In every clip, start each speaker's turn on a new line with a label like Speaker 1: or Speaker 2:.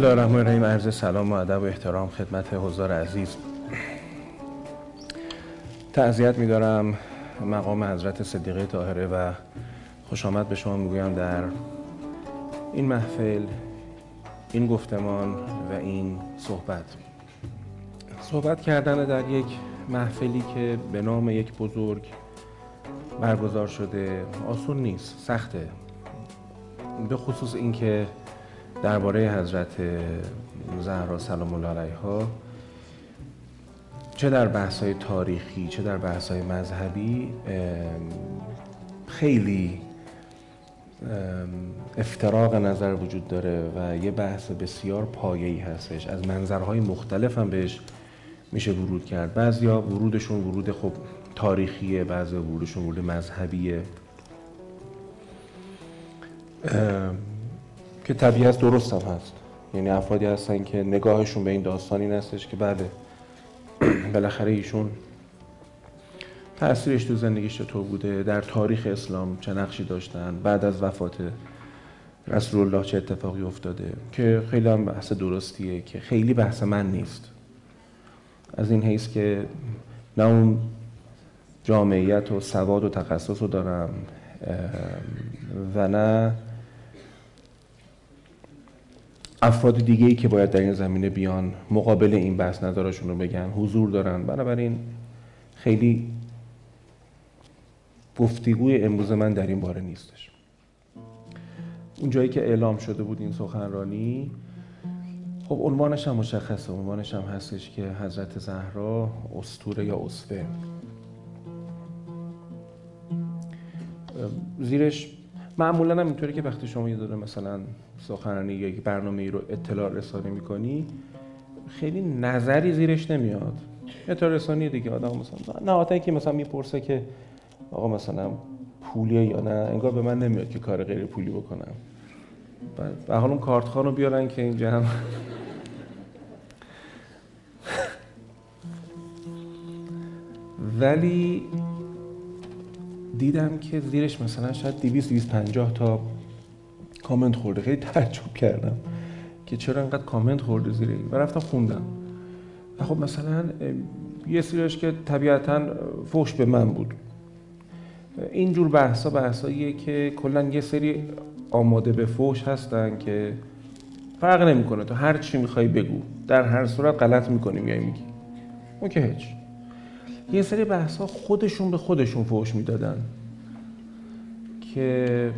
Speaker 1: الله الرحمن الرحیم عرض سلام و ادب و احترام خدمت حضار عزیز. تعذیت میدارم مقام حضرت صدیقه طاهره و خوش آمد به شما می‌گویم در این محفل این گفتمان و این صحبت. صحبت کردن در یک محفلی که به نام یک بزرگ برگزار شده آسون نیست سخته. به خصوص اینکه درباره حضرت زهرا سلام الله علیها چه در بحث تاریخی چه در بحث مذهبی خیلی افتراق نظر وجود داره و یه بحث بسیار پایه‌ای هستش. از منظرهای مختلف هم بهش میشه ورود کرد. بعضیا ورودشون ورود خب تاریخیه بعضی ورودشون ورود مذهبیه. که طبیعت درست هم هست. یعنی افرادی هستن که نگاهشون به این داستان این هستش که بله بالاخره ایشون تأثیرش تو زندگیش چطور بوده در تاریخ اسلام چه نقشی داشتن بعد از وفات رسول الله چه اتفاقی افتاده که خیلی هم بحث درستیه که خیلی بحث من نیست. از این حیث که نه اون جامعیت و سواد و تخصص رو دارم و نه افراد دیگه ای که باید در این زمینه بیان مقابل این بحث نظرشون رو بگن حضور دارن. بنابراین خیلی گفتگوی امروز من در این باره نیستش. اون جایی که اعلام شده بود این سخنرانی خب عنوانش هم مشخصه. عنوانش هم هستش که حضرت زهرا استوره یا اصفه زیرش معمولا هم اینطوری که وقتی شما یه داره مثلا سخنرانی یا یک برنامه ای رو اطلاع رسانی می‌کنی خیلی نظری زیرش نمیاد. اطلاع رسانی دیگه آدم مثلا نه که مثلا می‌پرسه که آقا مثلا پولیه یا نه انگار به من نمیاد که کار غیر پولی بکنم. و حالا اون کارت رو بیارن که اینجا هم. ولی دیدم که زیرش مثلا شاید 200 250 تا کامنت خورده. خیلی تعجب کردم که چرا انقدر کامنت خورده زیر این. و رفتم خوندم. و خب مثلا یه سریش که طبیعتا فوش به من بود. اینجور بحثا بحثاییه که کلا یه سری آماده به فوش هستن که فرق نمی‌کنه. تو هر چی می‌خوای بگو در هر صورت غلط می‌کنی میای میگی. اون هیچ. یه سری بحث ها خودشون به خودشون فوش می‌دادن که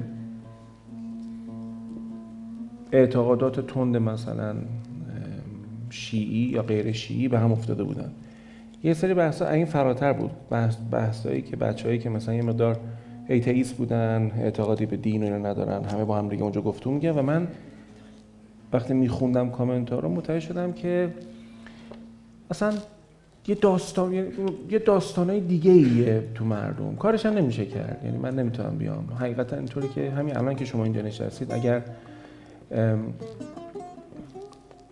Speaker 1: اعتقادات تند مثلا شیعی یا غیر شیعی به هم افتاده بودن. یه سری بحث این فراتر بود. بحث بحثایی که بچههایی که مثلا یه مقدار ایتئیست بودن اعتقادی به دین رو ندارن همه با هم دیگه اونجا گفتو میگه و من وقتی میخوندم کامنت ها رو متوجه شدم که اصلا یه داستان یه داستانای دیگه ایه تو مردم. کارش هم نمیشه کرد. یعنی من نمی‌تونم بیام. حقیقتا اینطوری که همین الان که شما اینجا نشستید اگر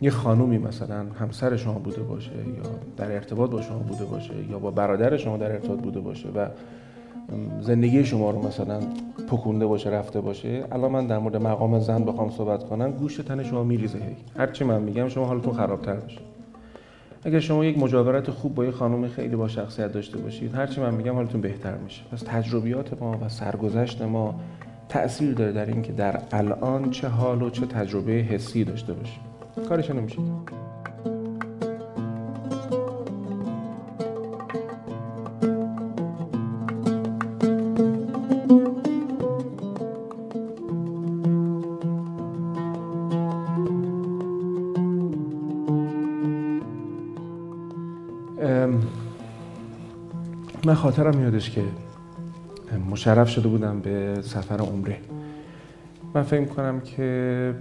Speaker 1: یه خانومی مثلا همسر شما بوده باشه یا در ارتباط با شما بوده باشه یا با برادر شما در ارتباط بوده باشه و زندگی شما رو مثلا پکونده باشه رفته باشه الان من در مورد مقام زن بخوام صحبت کنم گوش تن شما میریزه. هی هرچی من میگم شما حالتون خرابتر بشه اگر شما یک مجاورت خوب با یک خانم خیلی با شخصیت داشته باشید هرچی من میگم حالتون بهتر میشه. پس تجربیات ما و سرگذشت ما تأثیر داره در اینکه در الان چه حال و چه تجربه حسی داشته باشیم. کارش نمیشه خاطرم میادش که مشرف شده بودم به سفر عمره. من فکر کنم که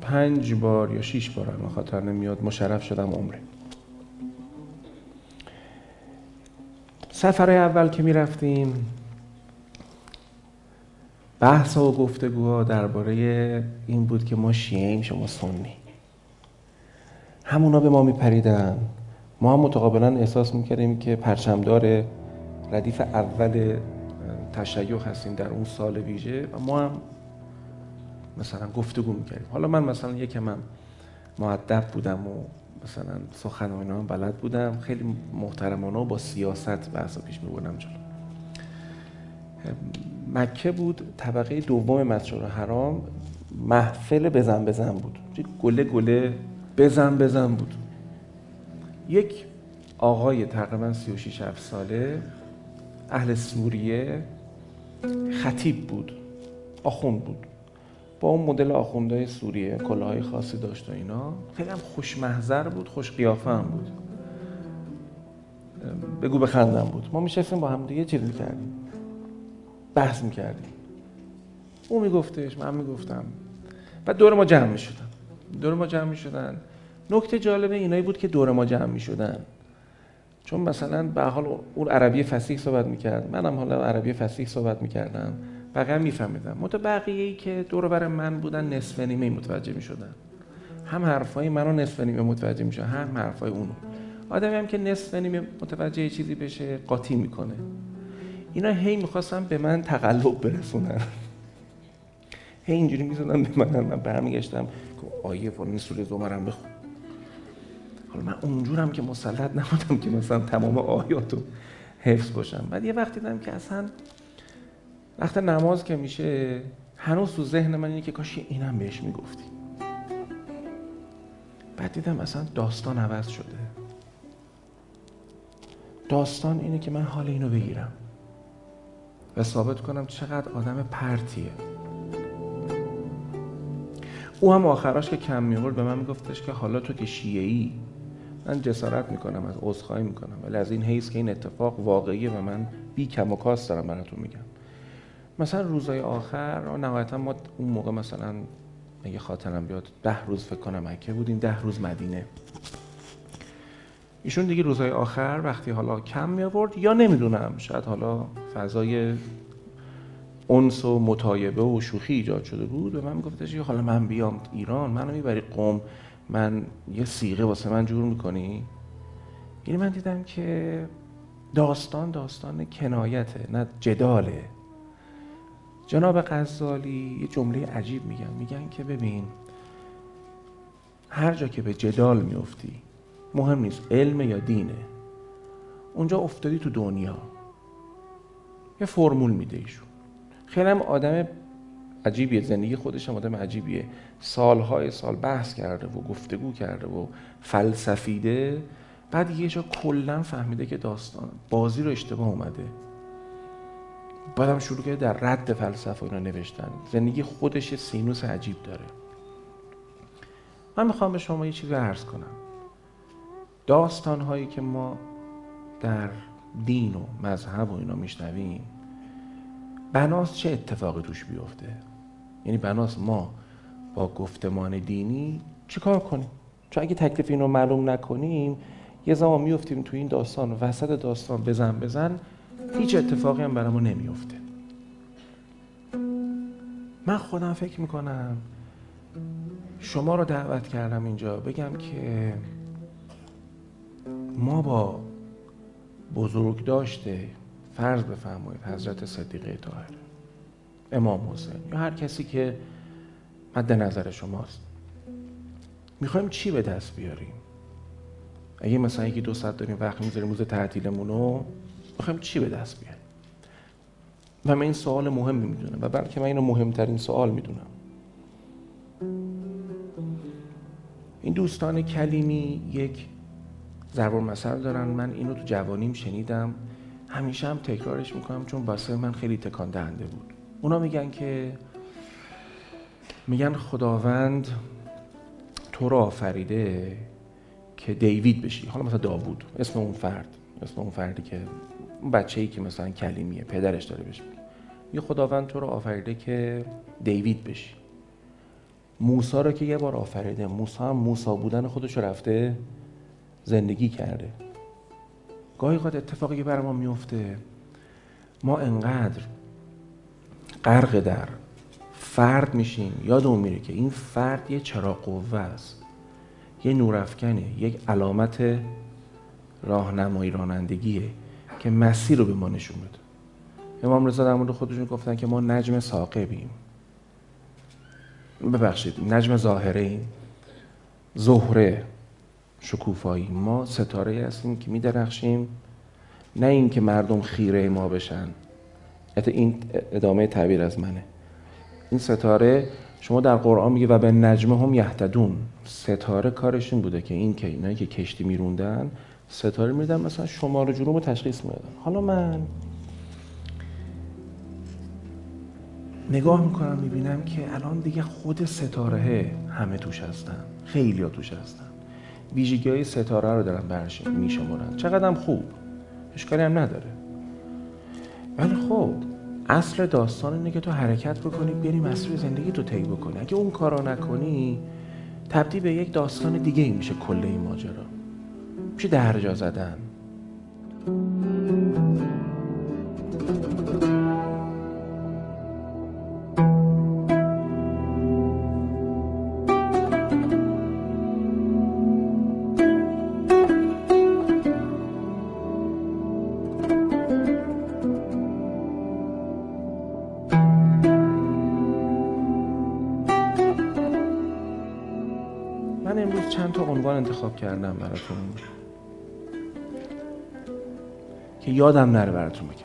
Speaker 1: پنج بار یا شیش بار من خاطر نمیاد مشرف شدم عمره. سفر اول که می‌رفتیم بحث و گفتگوها درباره این بود که ما شیعیم شما سنی. همونا به ما میپریدن. ما هم متقابلا احساس می‌کردیم که پرچمدار ردیف اول تشیع هستیم در اون سال ویژه و ما هم مثلا گفتگو می‌کردیم. حالا من مثلا یکم هم معدب بودم و مثلا سخن و بلد بودم. خیلی محترمانه و با سیاست بحث پیش میبردم جلو. مکه بود طبقه دوم مسجد حرام محفل بزن بزن بود. گله گله بزن بزن بود. یک آقای تقریبا 36 ساله اهل سوریه خطیب بود آخوند بود. با اون مدل آخوندهای سوریه کلاهای خاصی داشت و اینا. خیلی هم خوشمحضر بود خوش قیافه هم بود. بگو بخندم بود. ما میشستیم با هم دیگه چیز می‌کردیم. بحث می‌کردیم. او میگفتش من می‌گفتم. و دور ما جمع می‌شدن. دور ما جمع می‌شدن. نکته جالب اینایی بود که دور ما جمع می‌شدن. چون مثلا به حال اون عربی فصیح صحبت می‌کرد منم حالا عربی فصیح صحبت می‌کردم بقیه میفهمیدم مت بقیه ای که دور بر من بودن نصف نیمه متوجه می‌شدن. هم حرفای منو نصف نیمه متوجه میشه هم حرفای اونو. آدمی هم که نصف نیمه متوجه چیزی بشه قاطی می‌کنه. اینا هی می‌خواستم به من تقلب برسونن. هی اینجوری می‌زدن به من من برمیگشتم که آیه فلان سوره زمرم بخون. حالا من اونجورم که مسلط نبودم که مثلا تمام آیاتو حفظ باشم. بعد یه وقتی دیدم که اصلا وقت نماز که میشه هنوز تو ذهن من اینه که کاش اینم بهش می‌گفتی. بعد دیدم اصلا داستان عوض شده. داستان اینه که من حال اینو بگیرم و ثابت کنم چقدر آدم پرتیه. او هم آخراش که کم میورد به من میگفتش که حالا تو که شیعه ای من جسارت می‌کنم از عذرخواهی می‌کنم ولی از این حیث که این اتفاق واقعیه و من بی کم و کاست دارم براتون میگم. مثلا روزای آخر نهایتا ما اون موقع مثلا اگه خاطرم بیاد ده روز فکر کنم مکه بودیم ده روز مدینه. ایشون دیگه روزای آخر وقتی حالا کم می آورد یا نمی‌دونم شاید حالا فضای انس و متایبه و شوخی ایجاد شده بود و من میگفتش حالا من بیام ایران منو می‌بری قوم من یه سیغه واسه من جور می‌کنی؟ یعنی من دیدم که داستان داستان کنایته نه جداله. جناب غزالی یه جمله عجیب میگن. میگن که ببین هر جا که به جدال میفتی مهم نیست علم یا دینه. اونجا افتادی تو دنیا. یه فرمول میده ایشون. خیلی هم آدم عجیبیه زندگی خودش هم آدم عجیبیه. سالهای سال بحث کرده و گفتگو کرده و فلسفیده. بعد یه جا کلا فهمیده که داستان بازی رو اشتباه اومده. بعدم شروع کرده در رد فلسفه اینا نوشتن. زندگی خودش سینوس عجیب داره. من می‌خوام به شما یه چیزی عرض کنم. داستان هایی که ما در دین و مذهب و اینا میشنویم بناس چه اتفاقی توش بیفته؟ یعنی بناس ما با گفتمان دینی چیکار کنیم؟ چون اگه تکلیف اینو معلوم نکنیم یه زمان میفتیم تو این داستان وسط داستان بزن بزن هیچ اتفاقی هم برای ما نمیفته. من خودم فکر می‌کنم شما رو دعوت کردم اینجا بگم که ما با بزرگ داشته فرض بفرمایید حضرت صدیقه طاهر. امام حسین. یا هر کسی که مد نظر شماست. می‌خوایم چی به دست بیاریم؟ اگه مثلا یکی دو ساعت داریم وقت می‌ذاریم روز تعطیلمونو می‌خوایم چی به دست بیاریم؟ و من این سوال مهمی می‌دونم و بلکه من اینو مهمترین سوال می‌دونم. این دوستان کلیمی یک ضرب مثل دارن. من اینو تو جوانیم شنیدم. همیشه هم تکرارش می‌کنم چون واسه من خیلی تکان دهنده بود. اونا میگن که میگن خداوند تو رو آفریده که دیوید بشی. حالا مثلا داوود اسم اون فرد اسم اون فردی که اون بچه ای که مثلا کلیمیه پدرش داره بهش یه خداوند تو رو آفریده که دیوید بشی. موسا رو که یه بار آفریده موسا هم موسا بودن خودش رفته زندگی کرده. گاهی قد اتفاقی بر ما میفته ما انقدر غرق در فرد میشیم. یادمون میره که این فرد یه چراغ قوه است. یه نورافکنه یک علامت راهنمایی رانندگیه که مسیر رو به ما نشون بده. امام رضا در مورد خودشون گفتن که ما نجم ساقبیم ببخشید نجم ظاهره ایم. زهره شکوفایی. ما ستاره هستیم که میدرخشیم. نه اینکه مردم خیره ما بشن. حتی این ادامه تعبیر از منه. این ستاره شما در قرآن میگه و به نجمه هم یهتدون. ستاره کارشون بوده که این که اینایی که کشتی میروندن ستاره میدن مثلا شمار جروم رو تشخیص میدن. حالا من نگاه می‌کنم می‌بینم که الان دیگه خود ستاره همه توش هستن. خیلی ها توش هستن. ویژگی های ستاره رو دارن برش میشمارن. چقدر خوب. اشکالی هم نداره. ولی خب. اصل داستان اینه که تو حرکت بکنی بری مسیر زندگی تو طی بکنی. اگه اون کارو نکنی تبدیل به یک داستان دیگه ای میشه کل این ماجرا. میشه درجا زدن. انتخاب کردم براتون. که یادم نره براتون بگم.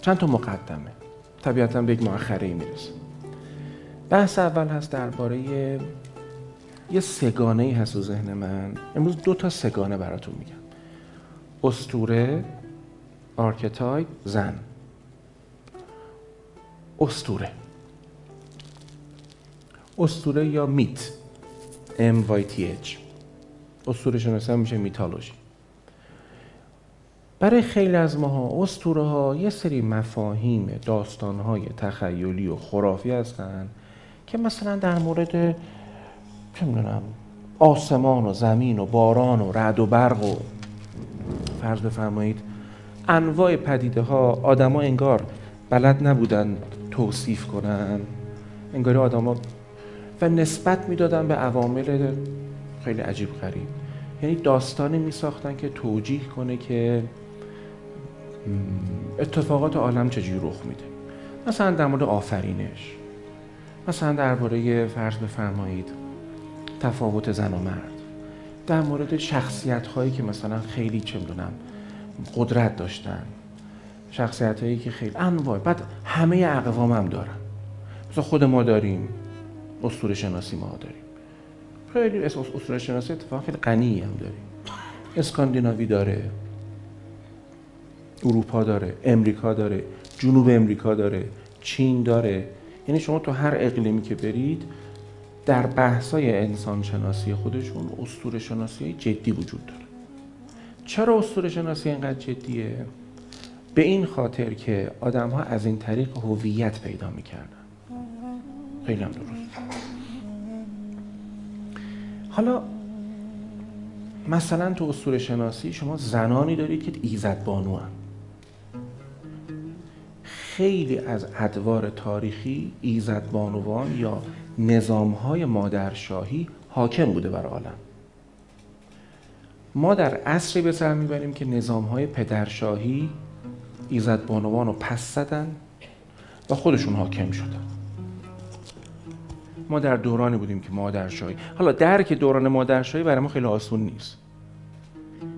Speaker 1: چند تا مقدمه. طبیعتا به یک مؤخره ای بحث اول هست درباره یه سگانه ای هست تو ذهن من. امروز دو تا سگانه براتون میگم. اسطوره archetype زن. اسطوره. استوره یا میت. M Y T H. اسطوره میشه میتالوژی. برای خیلی از ماها اسطوره ها یه سری مفاهیم داستان های تخیلی و خرافی هستن که مثلا در مورد چه می‌دونم آسمان و زمین و باران و رعد و برق و فرض بفرمایید انواع پدیده ها آدما انگار بلد نبودن توصیف کنن. انگار آدما و نسبت می‌دادن به عوامل خیلی عجیب غریب. یعنی داستانی می ساختن که توجیه کنه که اتفاقات عالم چجوری رخ میده. مثلا در مورد آفرینش. مثلا درباره فرض بفرمایید تفاوت زن و مرد. در مورد شخصیت هایی که مثلا خیلی چه می‌دونم قدرت داشتن. شخصیت هایی که خیلی انواع. بعد همه اقوام هم دارن. مثلا خود ما داریم. اسطوره شناسی ما داریم. خیلی اصول شناسی اتفاق خیلی غنی هم داریم. اسکاندیناوی داره اروپا داره امریکا داره جنوب امریکا داره چین داره. یعنی شما تو هر اقلیمی که برید در بحثای انسان شناسی خودشون اسطوره شناسی جدی وجود داره. چرا اسطوره شناسی اینقدر جدیه؟ به این خاطر که آدم ها از این طریق هویت پیدا می‌کردن. خیلی هم درست. حالا مثلا تو اسطوره شناسی شما زنانی دارید که ایزد بانو هم. خیلی از ادوار تاریخی ایزد بانوان یا نظام های مادرشاهی حاکم بوده بر عالم ما در عصری به سر می‌بریم که نظام های پدرشاهی ایزد بانوان رو پس زدن و خودشون حاکم شدن ما در دورانی بودیم که مادرشاهی. حالا درک دوران مادرشاهی برای ما خیلی آسون نیست.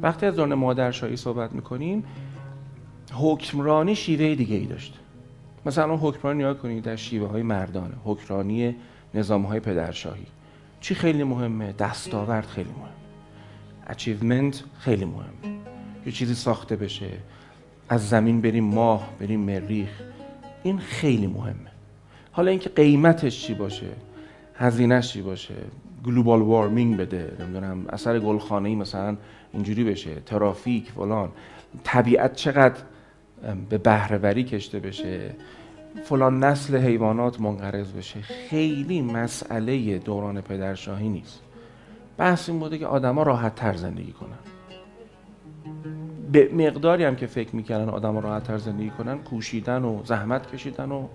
Speaker 1: وقتی از دوران مادرشاهی صحبت می‌کنیم حکمرانی شیوه دیگه ای داشت. مثلا حکمرانی نیا کنید در شیوه های مردانه حکمرانی نظام های پدرشاهی. چی خیلی مهمه؟ دستاورد خیلی مهمه. achievement خیلی مهمه. یه چیزی ساخته بشه. از زمین بریم ماه بریم مریخ. این خیلی مهمه. حالا اینکه قیمتش چی باشه؟ هزینهش چی باشه global warming بده نمی‌دونم اثر گلخانه ای مثلا اینجوری بشه ترافیک فلان طبیعت چقدر به بهرهوری کشته بشه فلان نسل حیوانات منقرض بشه. خیلی مسئله دوران پدرشاهی نیست. بحث این بوده که آدما راحت تر زندگی کنن. به مقداری هم که فکر می‌کردن آدما راحت تر زندگی کنن کوشیدن و زحمت کشیدن و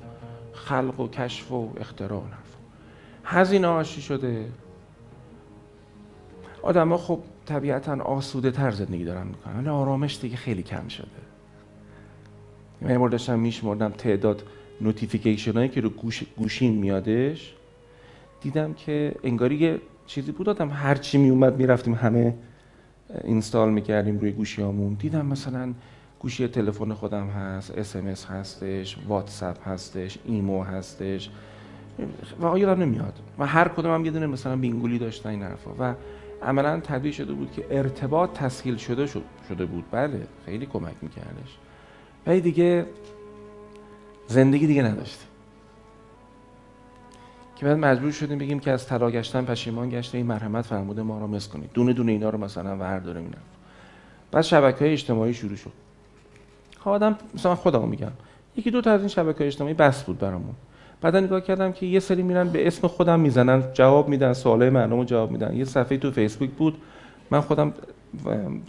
Speaker 1: خلق و کشف و اختراع هزینه آشی شده. آدم ها خب طبیعتا آسوده تر زندگی دارن می‌کنن ولی آرامش دیگه خیلی کم شده. من یه داشتم میشمردم تعداد notification هایی که رو گوش، گوشین میادش دیدم که انگاری یه چیزی بود آدم هر چی می اومد می‌رفتیم همه install می‌کردیم روی گوشیامون دیدم مثلا گوشی تلفن خودم هست اس هستش واتساپ هستش ایمو هستش. واقعا یادم نمیاد. و هر کدوم هم یه دونه مثلا بینگولی داشتن این حرفا. و عملا تبدیل شده بود که ارتباط تسهیل شده شده بود. بله خیلی کمک میکردش. ولی دیگه زندگی دیگه نداشت. که بعد مجبور شدیم بگیم که از طلا گشتن پشیمان گشته این مرحمت فرموده ما را مس کنید. دونه دونه اینا رو مثلا ورداریم اینا. بعد شبکه های اجتماعی شروع شد. خب آدم مثلا خودم میگم. یکی دو تا از این شبکه اجتماعی بس بود برامون. بعدا نگاه کردم که یه سری میرن به اسم خودم می‌زنن جواب میدن سوالای مردم رو جواب میدن. یه صفحه تو فیسبوک بود. من خودم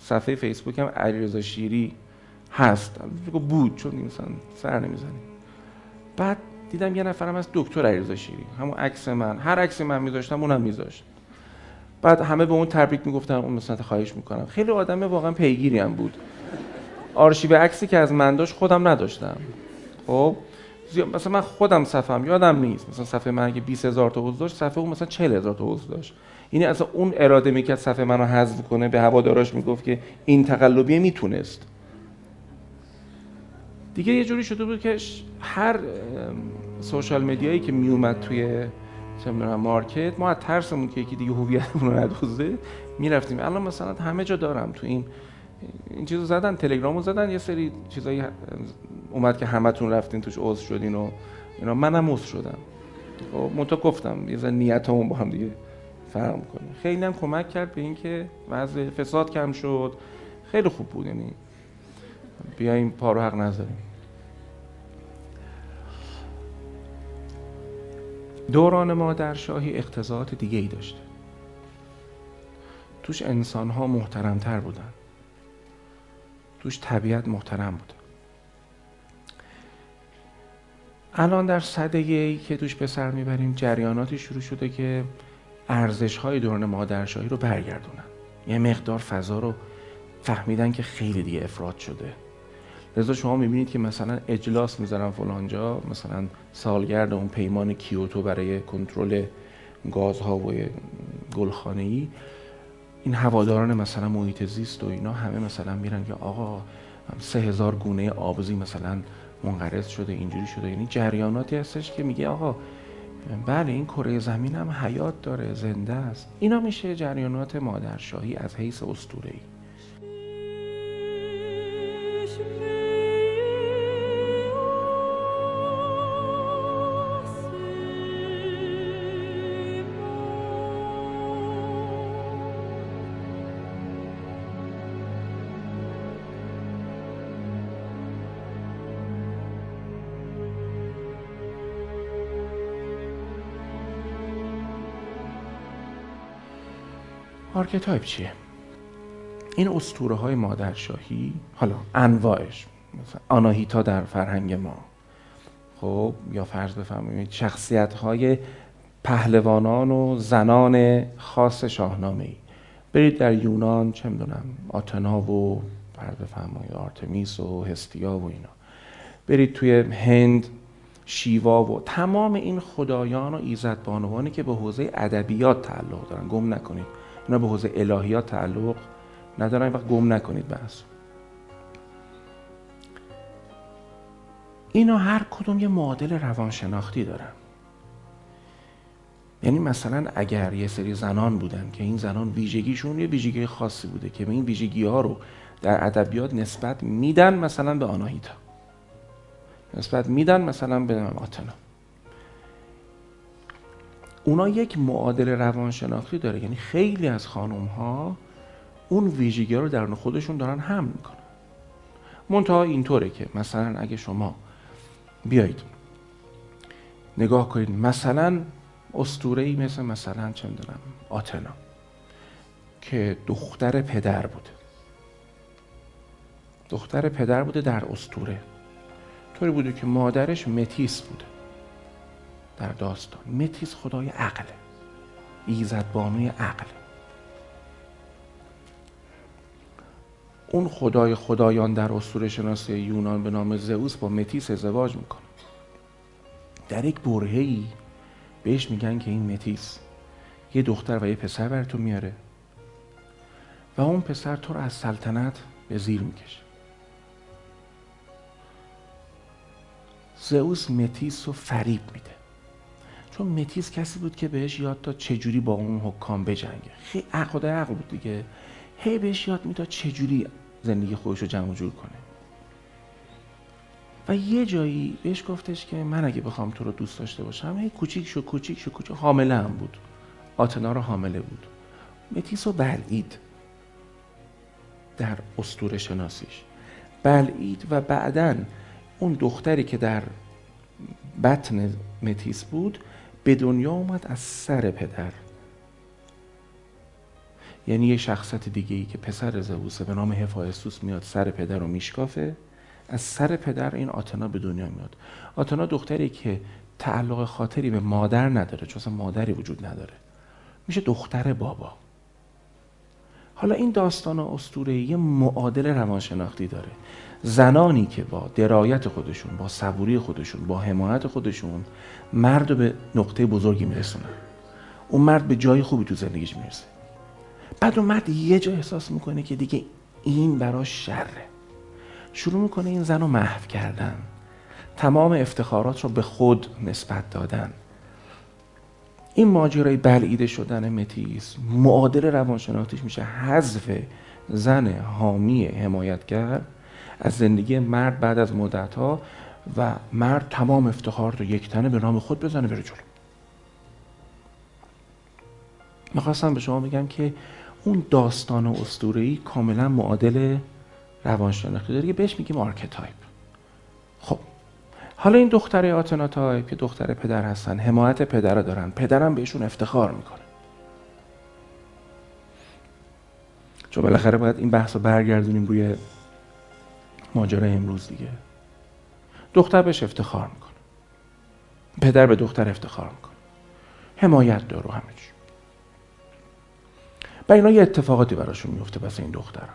Speaker 1: صفحه فیسبوکم علیرضا شیری هست. بود چون مثلا سر نمی‌زنیم بعد دیدم یه نفرم از دکتر علیرضا شیری. همون عکس من. هر عکسی من میذاشتم اونم میذاشت. بعد همه به اون تبریک می‌گفتن اون مثلا خواهش می‌کنم. خیلی آدم واقعا پیگیری هم بود. آرشیو عکسی که از من داشت خودم نداشتم. خب؟ مثلا من خودم صفم یادم نیست. مثلا صفحه من اگه 20000 تا عضو داشت صفحه اون مثلا 40000 تا عضو داشت. یعنی اصلا اون اراده می‌کرد صفحه منو حذف کنه. به هواداراش می‌گفت که این تقلبیه می‌تونست. دیگه یه جوری شده بود که هر سوشال مدیایی که میومد توی چه مارکت ما از ترسمون که یکی دیگه هویتمون رو ندوزه می‌رفتیم. الان مثلا همه جا دارم تو این این چیزو زدن تلگرامو زدن یه سری چیزایی اومد که همتون رفتین توش عضو شدین و اینا. منم عضو شدم. خب منتها گفتم یه ذره نیتمون با هم دیگه فرق می‌کنه. خیلی هم کمک کرد به اینکه وضع فساد کم شد. خیلی خوب بود یعنی بیایم پارو حق نذاریم. دوران ما در شاهی اقتضاعات دیگه ای داشته توش انسان ها محترمتر بودن. توش طبیعت محترم بود. الان در صده ای که توش به سر می‌بریم جریاناتی شروع شده که ارزش های دوران مادرشاهی رو برگردونن. یه مقدار فضا رو فهمیدن که خیلی دیگه افراد شده. لذا شما می‌بینید که مثلا اجلاس می‌ذارن فلانجا مثلا سالگرد اون پیمان کیوتو برای کنترل گازها و گلخانه این هواداران مثلا محیط زیست و اینا همه مثلا میرن که آقا سه هزار گونه آبزی مثلا منقرض شده اینجوری شده. یعنی جریاناتی هستش که میگه آقا بله این کره زمین هم حیات داره زنده است. اینا میشه جریانات مادرشاهی از حیث اسطوره‌ای. archetype چیه؟ این اسطوره های مادرشاهی حالا انواعش مثلا آناهیتا در فرهنگ ما. خب یا فرض بفرمایید شخصیت های پهلوانان و زنان خاص شاهنامه ای برید در یونان چه می‌دونم آتنا و فرض بفرمایید آرتمیس و هستیا و اینا. برید توی هند شیوا و تمام این خدایان و ایزدبانوانی که به حوزه ادبیات تعلق دارن. گم نکنید. اینا به حوزه الهیات تعلق ندارن. وقت گم نکنید بحث. اینا هر کدوم یه معادل روانشناختی دارن. یعنی مثلا اگر یه سری زنان بودن که این زنان ویژگیشون یه ویژگی خاصی بوده که به این ویژگی ها رو در ادبیات نسبت میدن مثلا به آناهیتا. نسبت میدن مثلا به آتنا. اونا یک معادل روانشناختی داره. یعنی خیلی از خانم ها اون ویژگی رو در خودشون دارن هم می‌کنن. منتها اینطوره که مثلا اگه شما بیایید نگاه کنید مثلا استوره ای مثل مثلا چه می‌دونم آتنا که دختر پدر بوده. دختر پدر بوده در استوره طوری بوده که مادرش متیس بوده. در داستان. متیس خدای عقل ایزد بانوی عقل اون خدای خدایان در اسطوره شناسی یونان به نام زئوس با متیس ازدواج می‌کنه. در یک برهی بهش میگن که این متیس یه دختر و یه پسر بر تو میاره و اون پسر تو رو از سلطنت به زیر می‌کشه. زئوس متیس رو فریب میده. چون متیس کسی بود که بهش یاد داد چجوری با اون حکام بجنگه. خیلی عقل عقل بود دیگه. هی بهش یاد می‌داد چجوری زندگی خودش رو جمع جور کنه. و یه جایی بهش گفتش که من اگه بخوام تو رو دوست داشته باشم هی کوچیک شو کوچیک شو کوچیک حامله هم بود. آتنا رو حامله بود. متیس رو بلعید. در استور شناسیش. بلعید و بعدا اون دختری که در بطن متیس بود به دنیا اومد از سر پدر. یعنی یه شخصت دیگه ای که پسر زئوسه به نام هفایستوس میاد سر پدر رو میشکافه از سر پدر این آتنا به دنیا میاد. آتنا دختری که تعلق خاطری به مادر نداره چون مادری وجود نداره. میشه دختر بابا. حالا این داستان اسطوره یه معادل روانشناختی داره. زنانی که با درایت خودشون با صبوری خودشون با حمایت خودشون مرد به نقطه بزرگی میرسونن. اون مرد به جای خوبی تو زندگیش می‌رسه. بعد اون مرد یه جا احساس می‌کنه که دیگه این براش شره. شروع می‌کنه این زن رو محو کردن. تمام افتخارات رو به خود نسبت دادن. این ماجرای بلعیده شدن متیس معادل روانشناختیش میشه حذف زن حامی حمایتگر از زندگی مرد بعد از مدت ها و مرد تمام افتخار رو یک تنه به نام خود بزنه بره جلو. می‌خواستم به شما بگم که اون داستان اسطوره‌ای کاملا معادل روانشناختی داره. که بهش میگیم archetype. خب حالا این دختر آتنا تایپ که دختر پدر هستن حمایت پدر رو دارن. پدرم بهشون افتخار می‌کنه. چون بالاخره باید این بحث رو برگردونیم روی ماجرای امروز دیگه. دختر بهش افتخار می‌کنه. پدر به دختر افتخار می‌کنه. حمایت داره و همه چی. و اینا یه اتفاقاتی براشون میفته بس این دختر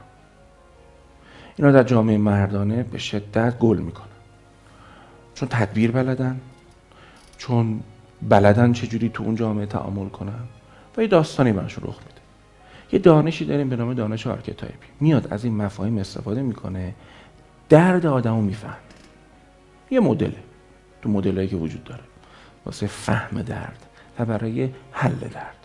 Speaker 1: اینا در جامعه مردانه به شدت گل می‌کنن. چون تدبیر بلدن چون بلدن چجوری تو اون جامعه تعامل کنن و یه داستانی براشون رخ میده. یه دانشی داریم به نام دانش archetype ی. میاد از این مفاهیم استفاده می‌کنه درد آدمو میفهمه یه مدله. تو مدلایی که وجود داره. واسه فهم درد و برای حل درد.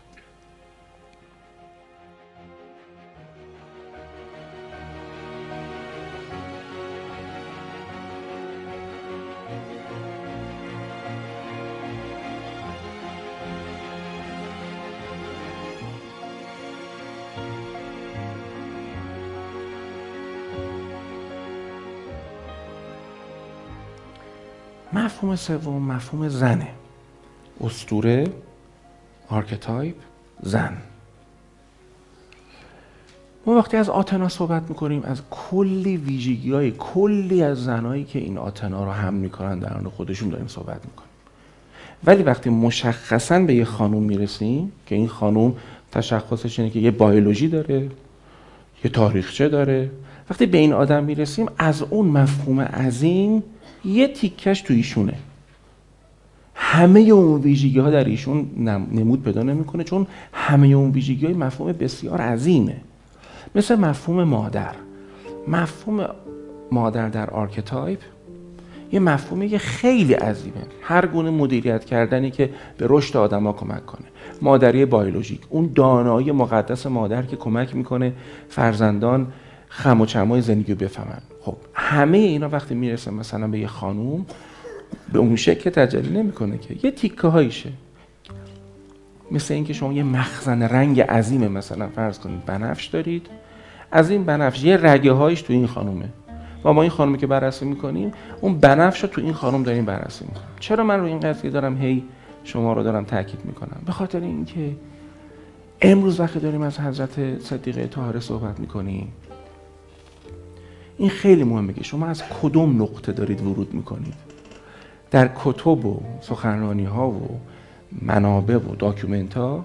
Speaker 1: مفهوم سوم مفهوم زنه. اسطوره archetype زن. ما وقتی از آتنا صحبت می‌کنیم از کلی ویژگی های کلی از زنایی که این آتنا رو حمل می‌کنن در آن خودشون داریم صحبت می‌کنیم. ولی وقتی مشخصا به یه خانوم می‌رسیم که این خانوم تشخصش اینه که یه بایولوژی داره یه تاریخچه داره وقتی به این آدم می‌رسیم از اون مفهوم عظیم یه تیکش تو ایشونه. همه اون ویژگی ها در ایشون نمود پیدا نمی‌کنه چون همه اون ویژگی های مفهوم بسیار عظیمه. مثل مفهوم مادر. مفهوم مادر در archetype یه مفهومی خیلی عظیمه. هر گونه مدیریت کردنی که به رشد آدما کمک کنه. مادری بیولوژیک اون دانایی مقدس مادر که کمک می‌کنه فرزندان خم و چمای زندگی رو بفهمن. خب همه اینا وقتی می‌رسه مثلا به یه خانوم به اون شکل تجلی نمی‌کنه که. یه تیکه هایشه. مثل اینکه شما یه مخزن رنگ عظیم مثلا فرض کنید بنفش دارید. از این بنفش یه رگه هایش تو این خانومه. و ما این خانومی که بررسی می‌کنیم اون بنفش رو تو این خانم داریم بررسی می‌کنیم. چرا من رو این قضیه دارم هی شما رو دارم تاکید می‌کنم؟ به خاطر اینکه امروز وقتی داریم از حضرت صدیقه طاهره صحبت می‌کنیم این خیلی مهمه که شما از کدوم نقطه دارید ورود می‌کنید. در کتب و سخنرانی ها و منابع و document ها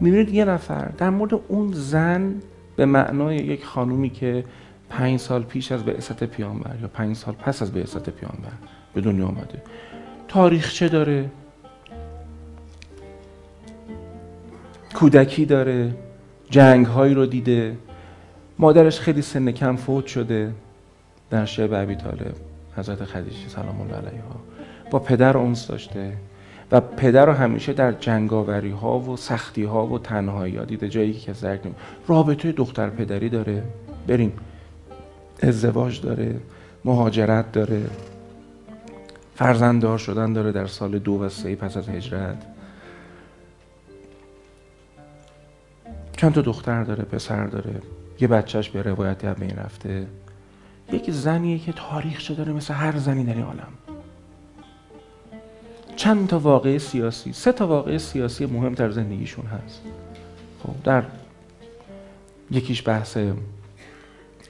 Speaker 1: می‌بینید یه نفر در مورد اون زن به معنای یک خانومی که پنج سال پیش از بعثت پیامبر یا پنج سال پس از بعثت پیامبر به دنیا آمده. تاریخچه داره؟ کودکی داره. جنگ هایی رو دیده. مادرش خیلی سن کم فوت شده. در شب عبی طالب حضرت خدیجه سلام الله علیها با پدر اونس داشته. و پدر رو همیشه در جنگاوری ها و سختی ها و تنهایی ها دیده. جایی که درک رابطه دختر پدری داره. بریم. ازدواج داره. مهاجرت داره. فرزنددار شدن داره در سال دو و سه پس از هجرت. چند تا دختر داره پسر داره. یه بچهش به روایتی هم این رفته. یک زنیه که تاریخ داره مثل هر زنی در این عالم. چند تا واقع سیاسی سه تا واقع سیاسی مهم در زندگیشون هست. خب در یکیش بحث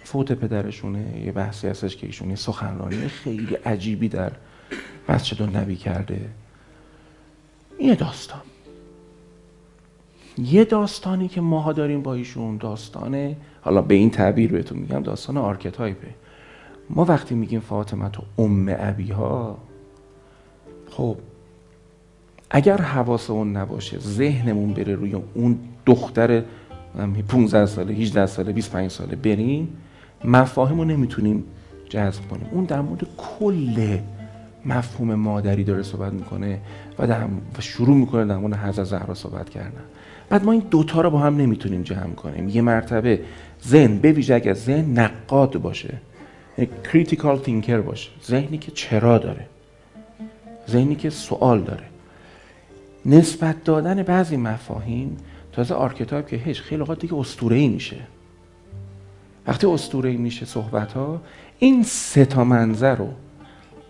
Speaker 1: فوت پدرشونه یه بحثی هستش که ایشون سخنرانی خیلی عجیبی در مسجد نبی کرده. یه داستان. یه داستانی که ماها داریم با ایشون داستان حالا به این تعبیر بهتون میگم داستان آرکتایپه. ما وقتی میگیم فاطمه تو ام ها خب اگر حواس اون نباشه ذهنمون بره روی اون دختر 15 ساله 18 ساله 25 ساله بریم مفاهیم رو نمی‌تونیم جذب کنیم. اون در مورد کل مفهوم مادری داره صحبت می‌کنه و, و شروع می‌کنه در مورد حضرت زهرا صحبت کردن. بعد ما این دوتا رو با هم نمی‌تونیم جمع کنیم. یه مرتبه ذهن به ویژه اگر ذهن نقاد باشه critical thinker باشه ذهنی که چرا داره؟ ذهنی که سوال داره. نسبت دادن بعضی مفاهیم تازه archetype که هیچ خیلی اوقات دیگه اسطوره‌ای میشه. وقتی اسطوره‌ای میشه صحبت ها این سه تا منظر رو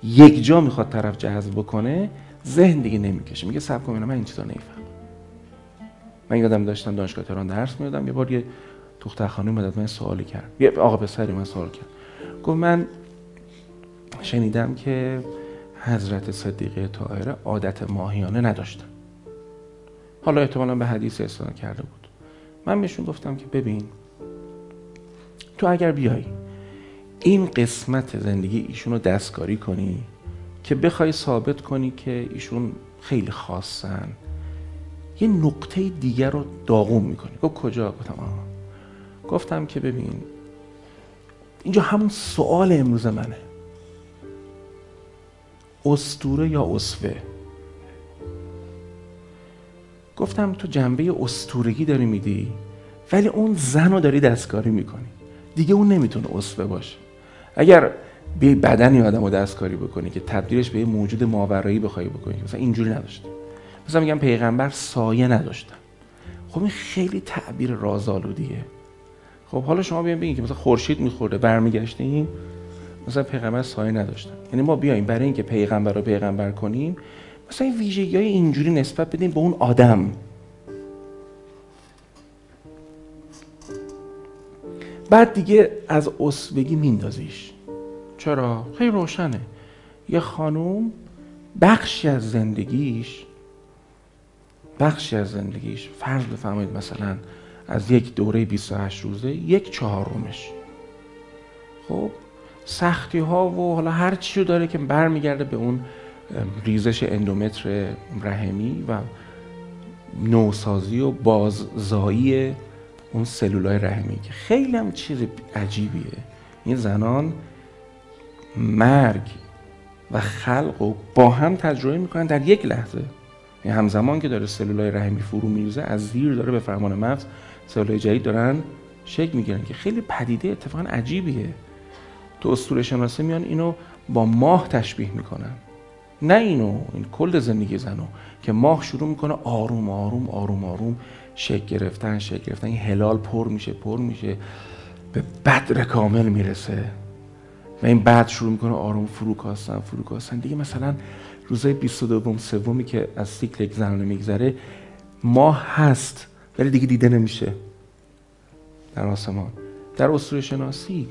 Speaker 1: یک جا می‌خواد طرف جذب بکنه ذهن دیگه نمی‌کشه. میگه سب کن من این چیزا نمیفهم من یادم داشتم دانشگاه تهران درس می‌دادم یه بار یه دختر خانم اومد من سوالی کرد. یه آقا پسری من سوال کرد. گفت من شنیدم که حضرت صدیقه طاهره عادت ماهیانه نداشتن حالا احتمالا به حدیث استناد کرده بود. من بهشون گفتم که ببین تو اگر بیای این قسمت زندگی ایشون رو دستکاری کنی که بخوای ثابت کنی که ایشون خیلی خاصن. یه نقطه دیگر رو داغون می‌کنی. گفت کجا؟ گفتم آه. گفتم که ببین اینجا همون سوال امروز منه. استوره یا اصفه گفتم تو جنبه استورگی داری میدی ولی اون زن رو داری دستکاری می‌کنی. دیگه اون نمی‌تونه اصفه باشه. اگر به بدنی آدم رو دستکاری بکنی که تبدیلش به یه موجود ماورایی بخوای بکنی مثلا اینجوری نداشته. مثلا میگم پیغمبر سایه نداشتن. خب این خیلی تعبیر رازآلودیه. خب حالا شما بیاین بگین که مثلا خورشید میخورده برمیگشتیم مثلا پیغمبر سایه نداشتن. یعنی ما بیایم برای اینکه پیغمبر رو پیغمبر کنیم مثلا این ویژگی های اینجوری نسبت بدیم به اون آدم. بعد دیگه از اسوگی میندازیش. چرا؟ خیلی روشنه. یه خانوم بخشی از زندگیش بخشی از زندگیش. فرض بفرمایید مثلا از یک دوره 28 روزه یک چهارمش. خب سختی ها و حالا هر چی رو داره که برمیگرده به اون ریزش اندومتر رحمی و نوسازی و باززایی اون سلولای رحمی که خیلی هم چیز عجیبیه. این زنان مرگ و خلق و با هم تجربه می‌کنن در یک لحظه. همزمان که داره سلولای رحمی فرو میریزه از زیر داره به فرمان مغز سلولای جدید دارن شکل می‌گیرن که خیلی پدیده اتفاقا عجیبیه. تو اسطوره شناسی میان اینو با ماه تشبیه می‌کنن. نه اینو این کل زندگی زنو که ماه شروع می‌کنه آروم آروم آروم آروم شکل گرفتن شکل گرفتن. این هلال پر میشه پر میشه. به بدر کامل می‌رسه. و این بعد شروع می‌کنه آروم فروکاستن فروکاستن. دیگه مثلا روزای 22 سومی که از سیکل یک زنانه میگذره ماه هست ولی دیگه دیده نمیشه. در آسمان. در اسطوره شناسی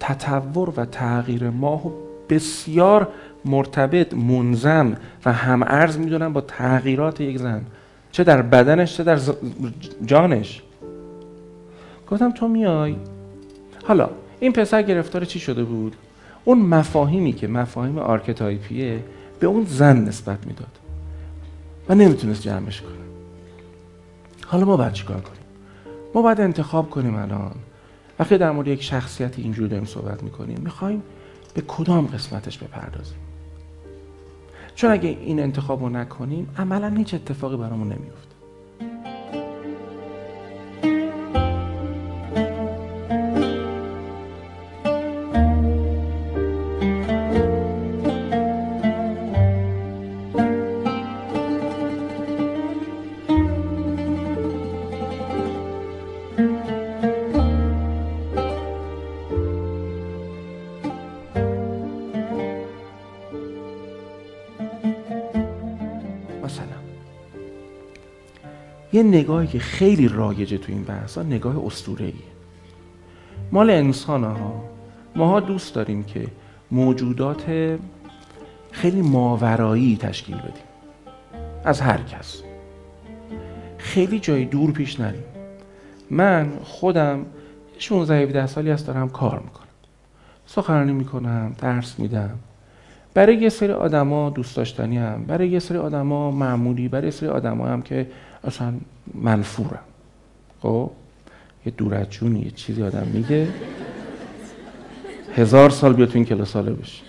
Speaker 1: تطور و تغییر ماه بسیار مرتبط منظم و هم ارز می‌دونن با تغییرات یک زن. چه در بدنش چه در جانش. گفتم تو میای. حالا این پسر گرفتار چی شده بود؟ اون مفاهیمی که مفاهیم آرکتایپیه به اون زن نسبت می‌داد. و نمی‌تونست جمعش کنه حالا ما باید چیکار کنیم؟ ما باید انتخاب کنیم الان. وقتی در مورد یک شخصیت اینجوری داریم صحبت می‌کنیم. می‌خوایم به کدام قسمتش بپردازیم؟ چون اگه این انتخاب رو نکنیم عملا هیچ اتفاقی برامون نمیفته نگاهی که خیلی رایجه تو این بحث ها نگاه اسطوره‌ایه. مال انسان ها ماها دوست داریم که موجودات خیلی ماورایی تشکیل بدیم. از هر کس. خیلی جای دور پیش نریم. من خودم 16 17 سالی هست دارم کار می‌کنم. سخنرانی می‌کنم درس میدم. برای یه سری آدما دوست داشتنی هم برای یه سری آدما معمولی برای یه سری آدما هم که اصلا منفورم خب؟ یه دورجونی یه چیزی آدم میگه. هزار سال بیا تو این کلاس ساله بشه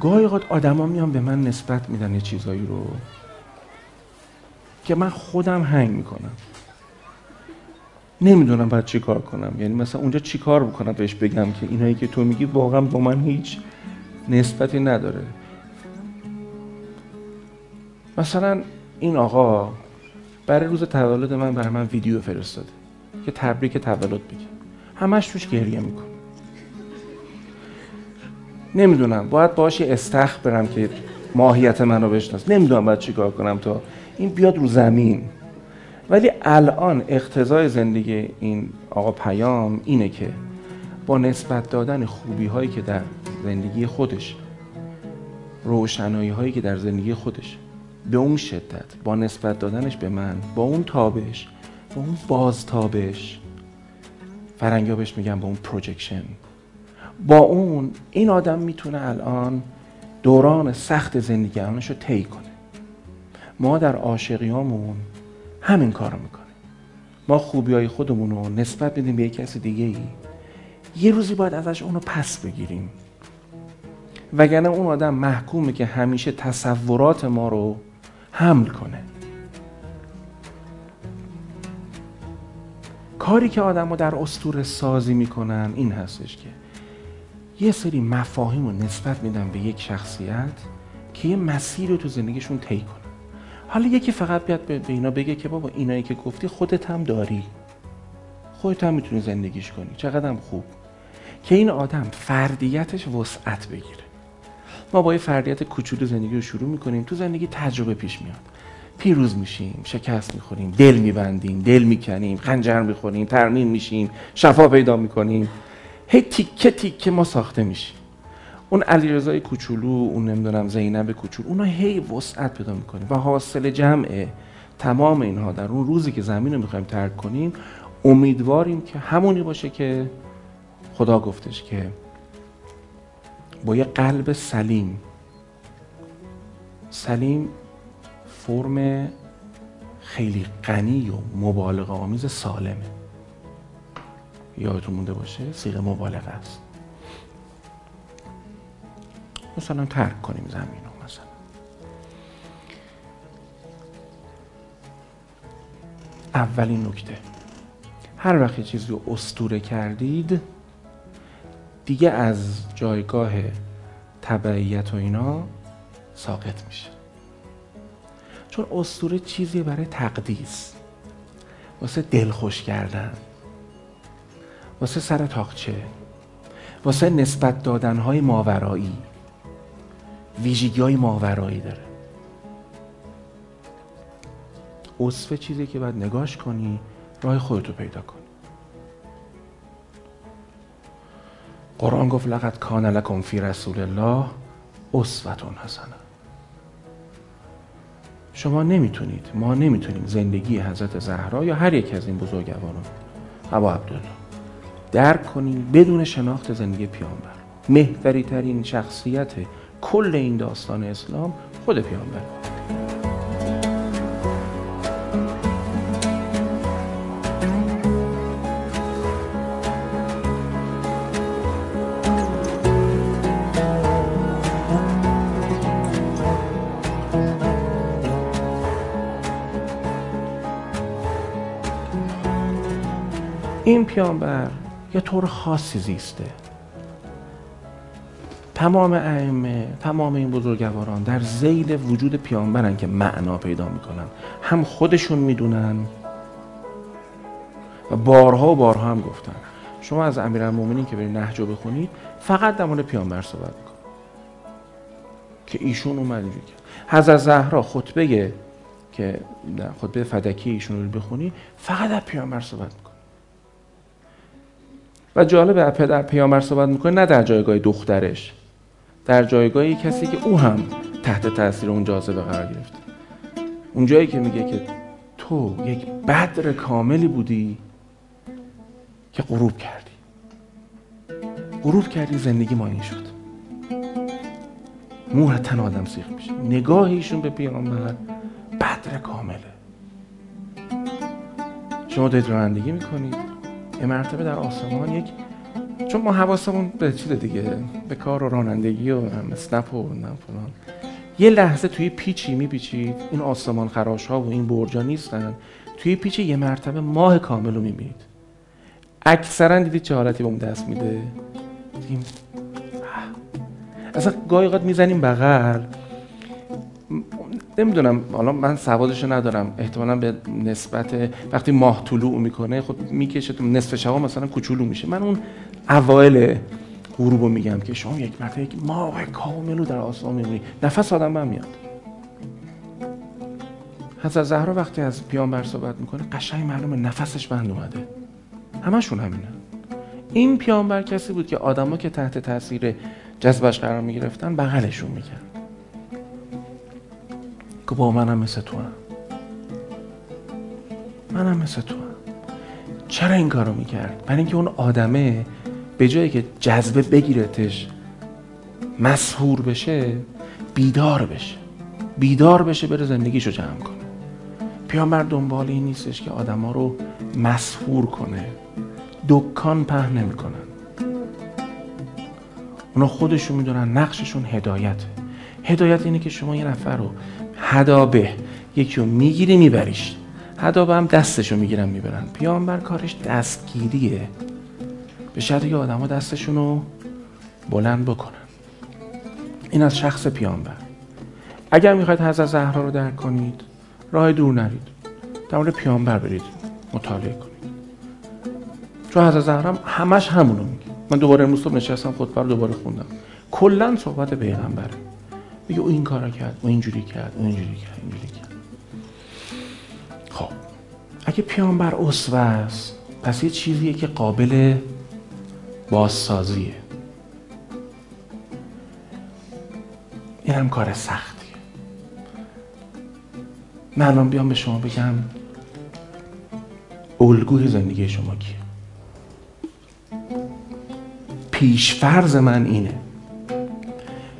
Speaker 1: گاهی اوقات آدما میان به من نسبت میدن یه چیزایی رو که من خودم هنگ می‌کنم. نمی‌دونم باید چی کار کنم. یعنی مثلا اونجا چی کار بکنم بهش بگم که اینایی که تو میگی واقعا با من هیچ نسبتی نداره. مثلا این آقا برای روز تولد من برای من ویدیو فرستاده که تبریک تولد بگه. همش توش گریه می‌کنه. نمی‌دونم باید باش استخ برم که ماهیت منو بشناس نمی‌دونم باید چیکار کنم تا این بیاد رو زمین. ولی الان اقتضای زندگی این آقا پیام اینه که با نسبت دادن خوبی هایی که در زندگی خودش روشنایی هایی که در زندگی خودش به اون شدت با نسبت دادنش به من با اون تابش با اون بازتابش فرنگا بهش میگن با اون پروجکشن با اون این آدم می‌تونه الان دوران سخت زندگی رو طی کنه. ما در عاشقیامون همین کارو می‌کنیم. ما خوبی های خودمون رو نسبت بدیم به یک کسی دیگه ای. یه روزی باید ازش اونو پس بگیریم. وگرنه اون آدم محکومه که همیشه تصورات ما رو حمل کنه. کاری که آدم رو در استور سازی می‌کنن این هستش که یه سری مفاهیم رو نسبت میدن به یک شخصیت که یه مسیر رو تو زندگیشون طی کنه. حالا یکی فقط بیاد به اینا بگه که بابا اینایی که گفتی خودت هم داری. خودت هم می‌تونی زندگیش کنی. چقدر هم خوب. که این آدم فردیتش وسعت بگیره. ما با یه فردیت کوچولو زندگی رو شروع می‌کنیم تو زندگی تجربه پیش میاد. پیروز میشیم شکست می‌خوریم دل میبندیم دل می‌کنیم خنجر می‌خوریم ترمیم میشیم شفا پیدا می‌کنیم. هی تیکه تیکه ما ساخته میشیم. اون علیرضای کوچولو اون نمی‌دونم زینب کوچولو اونا هی وسعت پیدا می‌کنیم و حاصل جمع تمام اینها در اون روزی که زمین رو می‌خوایم ترک کنیم امیدواریم که همونی باشه که خدا گفتش که با یه قلب سلیم سلیم فرم خیلی غنی و مبالغه آمیز سالمه. یادتون مونده باشه؟ سیغه مبالغه است. مثلا ترک کنیم زمین رو مثلا. اولین نکته. هر وقت یه چیزی رو استوره کردید دیگه از جایگاه تبعیت و اینا ساقط میشه. چون استوره چیزی برای تقدیس. واسه دلخوش کردن. واسه سر تاقچه. واسه نسبت دادن های ماورایی. ویژگی های ماورایی داره. اصفه چیزی که باید نگاش کنی راه خودتو پیدا کنی قرآن گفت لقد کان لکم فی رسول الله اسوتون حسنه شما نمی‌تونید ما نمی‌تونیم زندگی حضرت زهرا یا هر یک از این بزرگواران ابا عبدالله درک کنیم بدون شناخت زندگی پیامبر. مهوری ترین شخصیت کل این داستان اسلام خود پیامبر. این پیامبر یه طور خاصی زیسته. تمام ائمه تمام این بزرگواران در زیل وجود پیامبرن که معنا پیدا می‌کنن. هم خودشون می‌دونن و بارها و بارها هم گفتن. شما از امیرالمومنین که برید نهج بخونید فقط در مورد پیامبر صحبت می‌کنه که ایشون اومد اینجوری کرد حضرت زهرا خطبه که خطبه فدکی ایشون رو بخونی فقط در پیامبر صحبت می‌کنه و جالبه پدر پیامبر صحبت می‌کنه نه در جایگاه دخترش. در جایگاه کسی که او هم تحت تاثیر اون جاذبه قرار گرفته. اون جایی که میگه که تو یک بدر کاملی بودی که غروب کردی. غروب کردی زندگی ما این شد. مور تن آدم سیخ میشه. نگاه ایشون به پیامبر بدر کامله. شما دارید رانندگی می‌کنید. یه مرتبه در آسمان یک چون ما حواسمون به چیز دیگه به کار و رانندگی و اسنپ و فلان. یه لحظه توی پیچی میپیچید این آسمان خراش ها و این برجا نیستن. توی پیچ یه مرتبه ماه کامل رو می‌بینید. اکثرا دیدید چه حالتی به اون دست میده؟ دیدیم اصلا گاهی اوقات می‌زنیم بغل. نمی‌دونم حالا من سوادشو ندارم. احتمالا به نسبت وقتی ماه طلوع می‌کنه خب می‌کشه نصف شبا مثلا کوچولو میشه. من اون اوایل غروبو میگم که شما یک مرتبه یک ماه کامل رو در آسمان می‌بینی. نفس آدم من میاد. حضرت زهرا وقتی از پیامبر صحبت می‌کنه قشنگ معلومه نفسش بند اومده. همشون همینه. این پیامبر کسی بود که آدما که تحت تاثیر جذبش قرار می‌گرفتن بغلشون می‌کرد. که با منم مثل تو هم. منم مثل تو هم. چرا این کارو می‌کرد؟ برای اینکه اون آدمه به جایی که جذبه بگیرتش مسهور بشه بیدار بشه بیدار بشه بره زندگیشو جمع کنه پیامبر دنبال این نیستش که آدما رو مسهور کنه دکان په نمی‌کنن اونا خودشون می‌دونن نقششون هدایته هدایت اینه که شما یه نفر رو هدابه یکی رو می‌گیری میبریش. هدابه هم دستشو می‌گیرن می‌برن. پیامبر کارش دستگیریه. به شرطی که آدم ها دستشون رو بلند بکنن. این از شخص پیامبر. اگر می‌خواید حضرت زهرا رو درک کنید راه دور نرید. در مورد پیامبر برید مطالعه کنید. چون حضرت زهرا همش همونو میگه. من دوباره امروز صبح نشستم خطبه رو دوباره خوندم. کلا صحبت پیغمبره. میگه او این کارا کرد او اینجوری کرد او اینجوری کرد اینجوری کرد. خب اگه پیامبر اسوه است پس یه چیزیه که قابل بازسازیه. این هم کار سختیه. من الان بیام به شما بگم الگوی زندگی شما کیه. پیشفرز من اینه.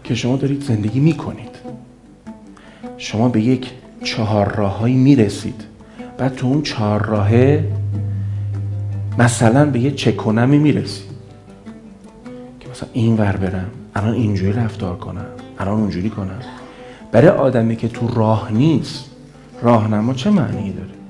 Speaker 1: که شما دارید زندگی می‌کنید. شما به یک چهار راههایی می‌رسید. بعد تو اون چهار راهه مثلا به یه چکنمی می‌رسید. که مثلا این ور برم الان اینجوری رفتار کنم الان اونجوری کنم. برای آدمی که تو راه نیست راهنما چه معنی داره؟